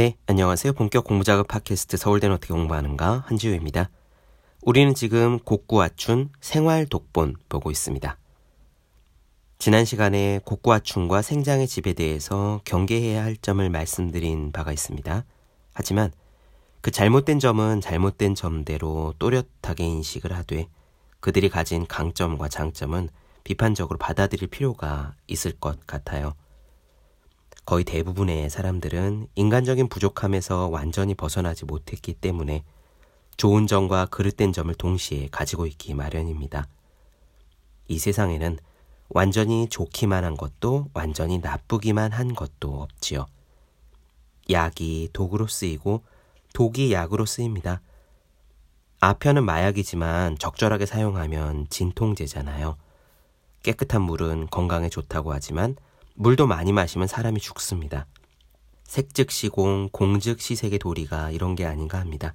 네, 안녕하세요. 본격 공부작업 팟캐스트 서울대는 어떻게 공부하는가 한지우입니다. 우리는 지금 곡구아춘 생활 독본 보고 있습니다. 지난 시간에 곡구아춘과 생장의 집에 대해서 경계해야 할 점을 말씀드린 바가 있습니다. 하지만 그 잘못된 점은 잘못된 점대로 또렷하게 인식을 하되 그들이 가진 강점과 장점은 비판적으로 받아들일 필요가 있을 것 같아요. 거의 대부분의 사람들은 인간적인 부족함에서 완전히 벗어나지 못했기 때문에 좋은 점과 그릇된 점을 동시에 가지고 있기 마련입니다. 이 세상에는 완전히 좋기만 한 것도 완전히 나쁘기만 한 것도 없지요. 약이 독으로 쓰이고 독이 약으로 쓰입니다. 아편은 마약이지만 적절하게 사용하면 진통제잖아요. 깨끗한 물은 건강에 좋다고 하지만 물도 많이 마시면 사람이 죽습니다. 색즉시공, 공즉시색의 도리가 이런 게 아닌가 합니다.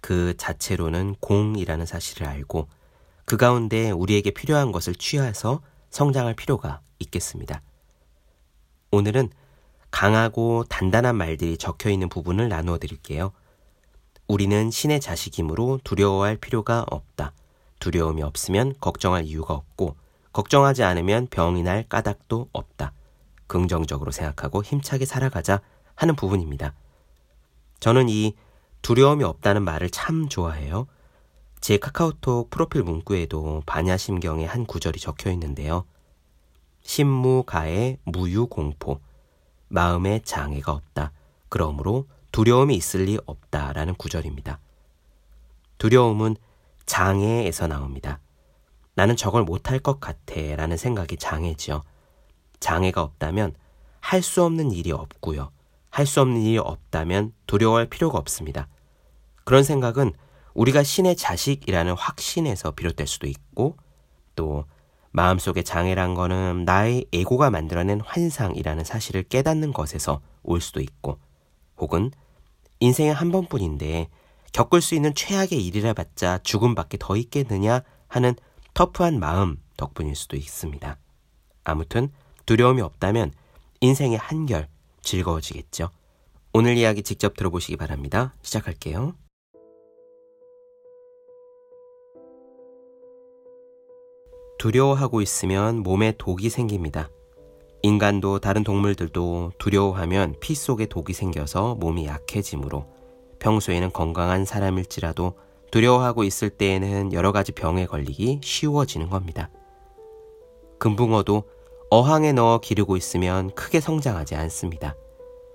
그 자체로는 공이라는 사실을 알고 그 가운데 우리에게 필요한 것을 취해서 성장할 필요가 있겠습니다. 오늘은 강하고 단단한 말들이 적혀 있는 부분을 나누어 드릴게요. 우리는 신의 자식이므로 두려워할 필요가 없다. 두려움이 없으면 걱정할 이유가 없고 걱정하지 않으면 병이 날 까닭도 없다. 긍정적으로 생각하고 힘차게 살아가자 하는 부분입니다. 저는 이 두려움이 없다는 말을 참 좋아해요. 제 카카오톡 프로필 문구에도 반야심경의 한 구절이 적혀 있는데요. 신무가의 무유공포. 마음에 장애가 없다. 그러므로 두려움이 있을 리 없다 라는 구절입니다. 두려움은 장애에서 나옵니다. 나는 저걸 못할 것 같아 라는 생각이 장애지요. 장애가 없다면 할 수 없는 일이 없고요. 할 수 없는 일이 없다면 두려워할 필요가 없습니다. 그런 생각은 우리가 신의 자식이라는 확신에서 비롯될 수도 있고 또 마음속에 장애란 거는 나의 에고가 만들어낸 환상이라는 사실을 깨닫는 것에서 올 수도 있고 혹은 인생에 한 번뿐인데 겪을 수 있는 최악의 일이라 봤자 죽음밖에 더 있겠느냐 하는 터프한 마음 덕분일 수도 있습니다. 아무튼 두려움이 없다면 인생의 한결 즐거워지겠죠. 오늘 이야기 직접 들어보시기 바랍니다. 시작할게요. 두려워하고 있으면 몸에 독이 생깁니다. 인간도 다른 동물들도 두려워하면 피 속에 독이 생겨서 몸이 약해지므로 평소에는 건강한 사람일지라도 두려워하고 있을 때에는 여러 가지 병에 걸리기 쉬워지는 겁니다. 금붕어도 어항에 넣어 기르고 있으면 크게 성장하지 않습니다.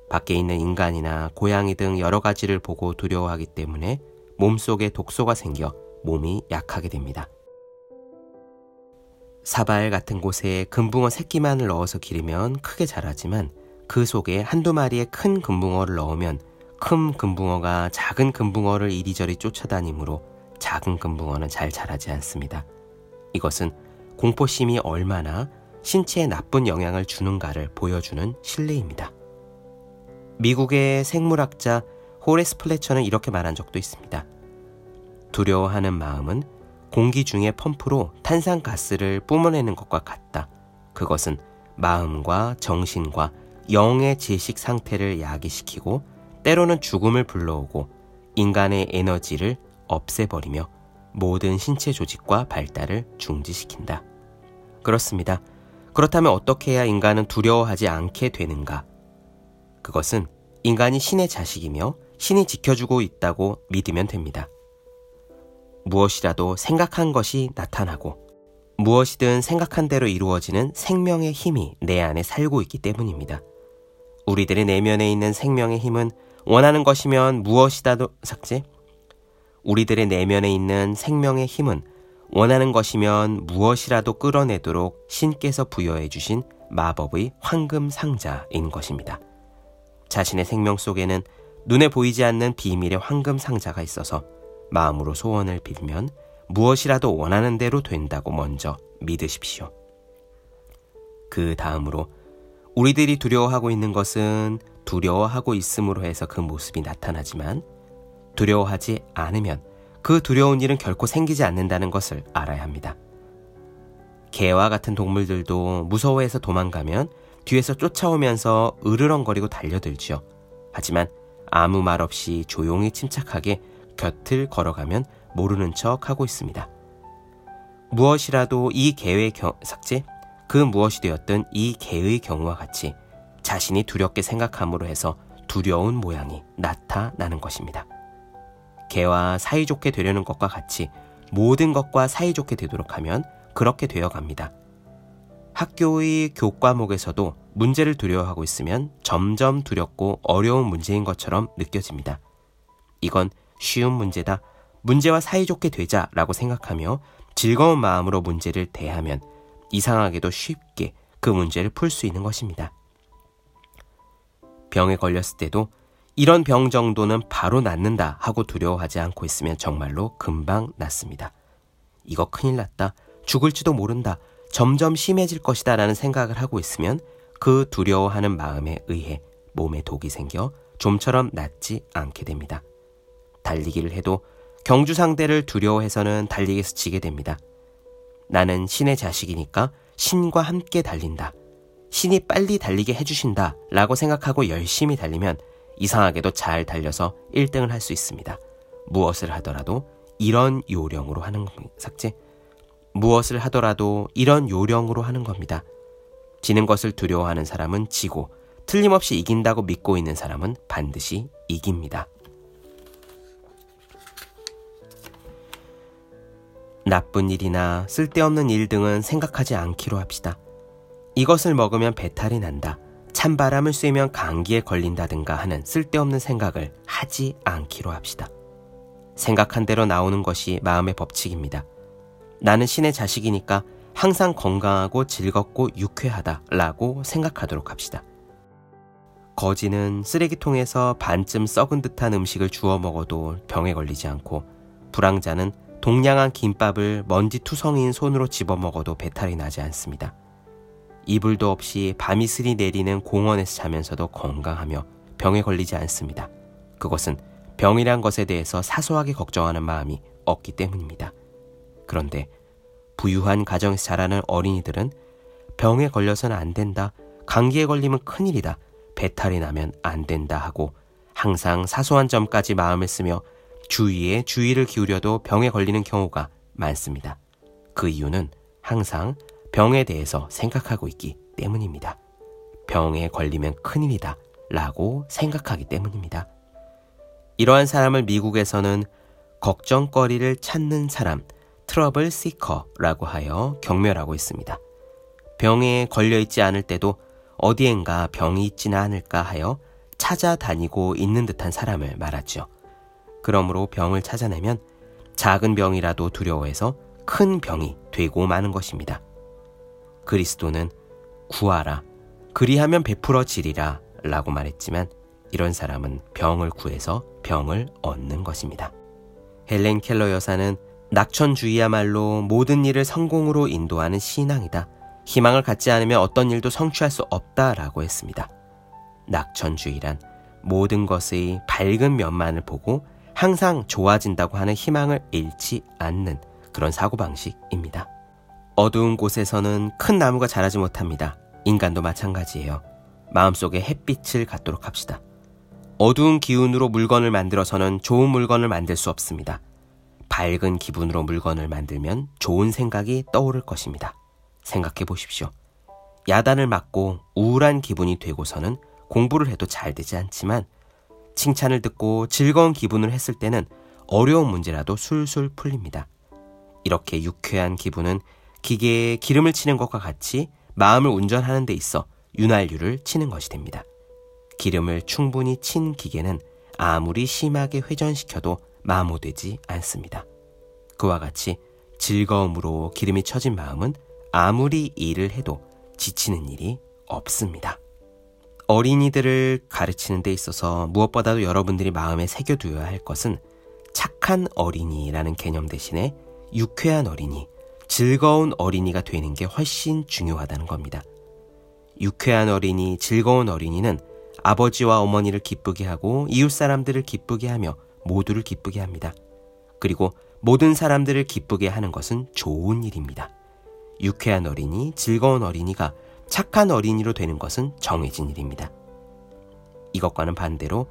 밖에 있는 인간이나 고양이 등 여러 가지를 보고 두려워하기 때문에 몸속에 독소가 생겨 몸이 약하게 됩니다. 사발 같은 곳에 금붕어 새끼만을 넣어서 기르면 크게 자라지만 그 속에 한두 마리의 큰 금붕어를 넣으면 큰 금붕어가 작은 금붕어를 이리저리 쫓아다니므로 작은 금붕어는 잘 자라지 않습니다. 이것은 공포심이 얼마나 신체에 나쁜 영향을 주는가를 보여주는 실례입니다. 미국의 생물학자 호레스 플래처는 이렇게 말한 적도 있습니다. 두려워하는 마음은 공기 중의 펌프로 탄산가스를 뿜어내는 것과 같다. 그것은 마음과 정신과 영의 제식 상태를 야기시키고 때로는 죽음을 불러오고 인간의 에너지를 없애버리며 모든 신체 조직과 발달을 중지시킨다. 그렇습니다. 그렇다면 어떻게 해야 인간은 두려워하지 않게 되는가? 그것은 인간이 신의 자식이며 신이 지켜주고 있다고 믿으면 됩니다. 무엇이라도 생각한 것이 나타나고 무엇이든 생각한 대로 이루어지는 생명의 힘이 내 안에 살고 있기 때문입니다. 우리들의 내면에 있는 생명의 힘은 원하는 것이면 무엇이라도 삭제. 우리들의 내면에 있는 생명의 힘은 원하는 것이면 무엇이라도 끌어내도록 신께서 부여해 주신 마법의 황금 상자인 것입니다. 자신의 생명 속에는 눈에 보이지 않는 비밀의 황금 상자가 있어서 마음으로 소원을 빌면 무엇이라도 원하는 대로 된다고 먼저 믿으십시오. 그 다음으로 우리들이 두려워하고 있는 것은 두려워하고 있음으로 해서 그 모습이 나타나지만 두려워하지 않으면 그 두려운 일은 결코 생기지 않는다는 것을 알아야 합니다. 개와 같은 동물들도 무서워해서 도망가면 뒤에서 쫓아오면서 으르렁거리고 달려들지요. 하지만 아무 말 없이 조용히 침착하게 곁을 걸어가면 모르는 척 하고 있습니다. 무엇이라도 이 개의 경, 삭제? 그 무엇이 되었든 이 개의 경우와 같이 자신이 두렵게 생각함으로 해서 두려운 모양이 나타나는 것입니다. 개와 사이좋게 되려는 것과 같이 모든 것과 사이좋게 되도록 하면 그렇게 되어 갑니다. 학교의 교과목에서도 문제를 두려워하고 있으면 점점 두렵고 어려운 문제인 것처럼 느껴집니다. 이건 쉬운 문제다. 문제와 사이좋게 되자 라고 생각하며 즐거운 마음으로 문제를 대하면 이상하게도 쉽게 그 문제를 풀 수 있는 것입니다. 병에 걸렸을 때도 이런 병 정도는 바로 낫는다 하고 두려워하지 않고 있으면 정말로 금방 낫습니다. 이거 큰일 났다. 죽을지도 모른다. 점점 심해질 것이다 라는 생각을 하고 있으면 그 두려워하는 마음에 의해 몸에 독이 생겨 좀처럼 낫지 않게 됩니다. 달리기를 해도 경주 상대를 두려워해서는 달리기에서 지게 됩니다. 나는 신의 자식이니까 신과 함께 달린다. 신이 빨리 달리게 해주신다. 라고 생각하고 열심히 달리면 이상하게도 잘 달려서 1등을 할 수 있습니다. 무엇을 하더라도 이런 요령으로 하는 삭제. 무엇을 하더라도 이런 요령으로 하는 겁니다. 지는 것을 두려워하는 사람은 지고 틀림없이 이긴다고 믿고 있는 사람은 반드시 이깁니다. 나쁜 일이나 쓸데없는 일 등은 생각하지 않기로 합시다. 이것을 먹으면 배탈이 난다. 찬바람을 쐬면 감기에 걸린다든가 하는 쓸데없는 생각을 하지 않기로 합시다. 생각한 대로 나오는 것이 마음의 법칙입니다. 나는 신의 자식이니까 항상 건강하고 즐겁고 유쾌하다라고 생각하도록 합시다. 거지는 쓰레기통에서 반쯤 썩은 듯한 음식을 주워 먹어도 병에 걸리지 않고 불황자는 동양한 김밥을 먼지 투성이인 손으로 집어 먹어도 배탈이 나지 않습니다. 이불도 없이 밤이슬이 내리는 공원에서 자면서도 건강하며 병에 걸리지 않습니다. 그것은 병이란 것에 대해서 사소하게 걱정하는 마음이 없기 때문입니다. 그런데 부유한 가정에서 자라는 어린이들은 병에 걸려서는 안 된다. 감기에 걸리면 큰일이다. 배탈이 나면 안 된다 하고 항상 사소한 점까지 마음을 쓰며 주위에 주의를 기울여도 병에 걸리는 경우가 많습니다. 그 이유는 항상 병에 대해서 생각하고 있기 때문입니다. 병에 걸리면 큰일이다 라고 생각하기 때문입니다. 이러한 사람을 미국에서는 걱정거리를 찾는 사람, 트러블 시커라고 하여 경멸하고 있습니다. 병에 걸려있지 않을 때도 어디엔가 병이 있지는 않을까 하여 찾아다니고 있는 듯한 사람을 말하죠. 그러므로 병을 찾아내면 작은 병이라도 두려워해서 큰 병이 되고 마는 것입니다. 그리스도는 구하라, 그리하면 베풀어지리라 라고 말했지만 이런 사람은 병을 구해서 병을 얻는 것입니다. 헬렌 켈러 여사는 낙천주의야말로 모든 일을 성공으로 인도하는 신앙이다. 희망을 갖지 않으면 어떤 일도 성취할 수 없다라고 했습니다. 낙천주의란 모든 것의 밝은 면만을 보고 항상 좋아진다고 하는 희망을 잃지 않는 그런 사고방식입니다. 어두운 곳에서는 큰 나무가 자라지 못합니다. 인간도 마찬가지예요. 마음속에 햇빛을 갖도록 합시다. 어두운 기운으로 물건을 만들어서는 좋은 물건을 만들 수 없습니다. 밝은 기분으로 물건을 만들면 좋은 생각이 떠오를 것입니다. 생각해 보십시오. 야단을 맞고 우울한 기분이 되고서는 공부를 해도 잘 되지 않지만 칭찬을 듣고 즐거운 기분을 했을 때는 어려운 문제라도 술술 풀립니다. 이렇게 유쾌한 기분은 기계에 기름을 치는 것과 같이 마음을 운전하는 데 있어 윤활유를 치는 것이 됩니다. 기름을 충분히 친 기계는 아무리 심하게 회전시켜도 마모되지 않습니다. 그와 같이 즐거움으로 기름이 쳐진 마음은 아무리 일을 해도 지치는 일이 없습니다. 어린이들을 가르치는 데 있어서 무엇보다도 여러분들이 마음에 새겨두어야 할 것은 착한 어린이라는 개념 대신에 유쾌한 어린이, 즐거운 어린이가 되는 게 훨씬 중요하다는 겁니다. 유쾌한 어린이, 즐거운 어린이는 아버지와 어머니를 기쁘게 하고 이웃 사람들을 기쁘게 하며 모두를 기쁘게 합니다. 그리고 모든 사람들을 기쁘게 하는 것은 좋은 일입니다. 유쾌한 어린이, 즐거운 어린이가 착한 어린이로 되는 것은 정해진 일입니다. 이것과는 반대로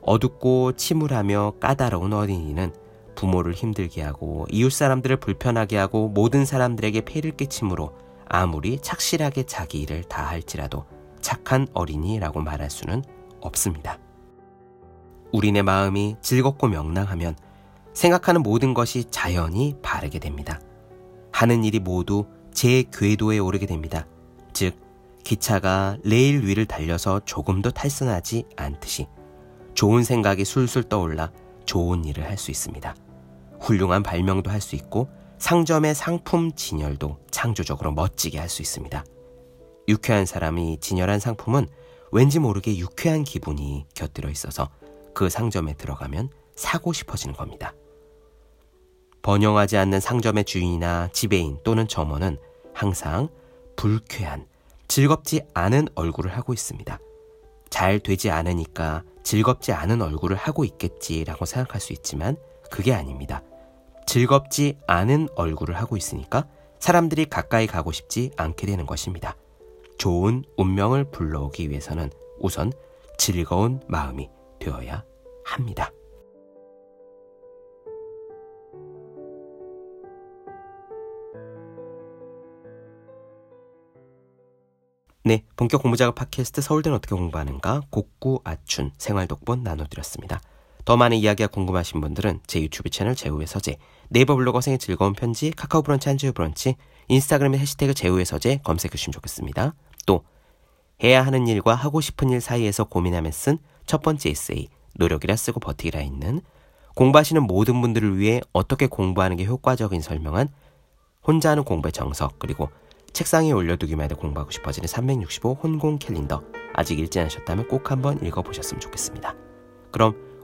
어둡고 침울하며 까다로운 어린이는 부모를 힘들게 하고 이웃 사람들을 불편하게 하고 모든 사람들에게 폐를 끼침으로 아무리 착실하게 자기 일을 다 할지라도 착한 어린이라고 말할 수는 없습니다. 우리네 마음이 즐겁고 명랑하면 생각하는 모든 것이 자연히 바르게 됩니다. 하는 일이 모두 제 궤도에 오르게 됩니다. 즉, 기차가 레일 위를 달려서 조금도 탈선하지 않듯이 좋은 생각이 술술 떠올라 좋은 일을 할 수 있습니다. 훌륭한 발명도 할 수 있고 상점의 상품 진열도 창조적으로 멋지게 할 수 있습니다. 유쾌한 사람이 진열한 상품은 왠지 모르게 유쾌한 기분이 곁들여 있어서 그 상점에 들어가면 사고 싶어지는 겁니다. 번영하지 않는 상점의 주인이나 지배인 또는 점원은 항상 불쾌한, 즐겁지 않은 얼굴을 하고 있습니다. 잘 되지 않으니까 즐겁지 않은 얼굴을 하고 있겠지라고 생각할 수 있지만 그게 아닙니다. 즐겁지 않은 얼굴을 하고 있으니까 사람들이 가까이 가고 싶지 않게 되는 것입니다. 좋은 운명을 불러오기 위해서는 우선 즐거운 마음이 되어야 합니다. 네, 본격 공부작업 팟캐스트 서울대는 어떻게 공부하는가 곡구 아춘 생활독본 나눠드렸습니다. 더 많은 이야기가 궁금하신 분들은 제 유튜브 채널 제우의 서재, 네이버 블로거 생의 즐거운 편지, 카카오 브런치 한주의 브런치, 인스타그램의 해시태그 제우의 서재 검색해 주시면 좋겠습니다. 또 해야 하는 일과 하고 싶은 일 사이에서 고민하며 쓴 첫 번째 에세이 노력이라 쓰고 버티기라 있는 공부하시는 모든 분들을 위해 어떻게 공부하는 게 효과적인 설명한 혼자 하는 공부의 정석 그리고 책상에 올려두기만 해도 공부하고 싶어지는 365 혼공 캘린더 아직 읽지 않으셨다면 꼭 한번 읽어보셨으면 좋겠습니다. 그럼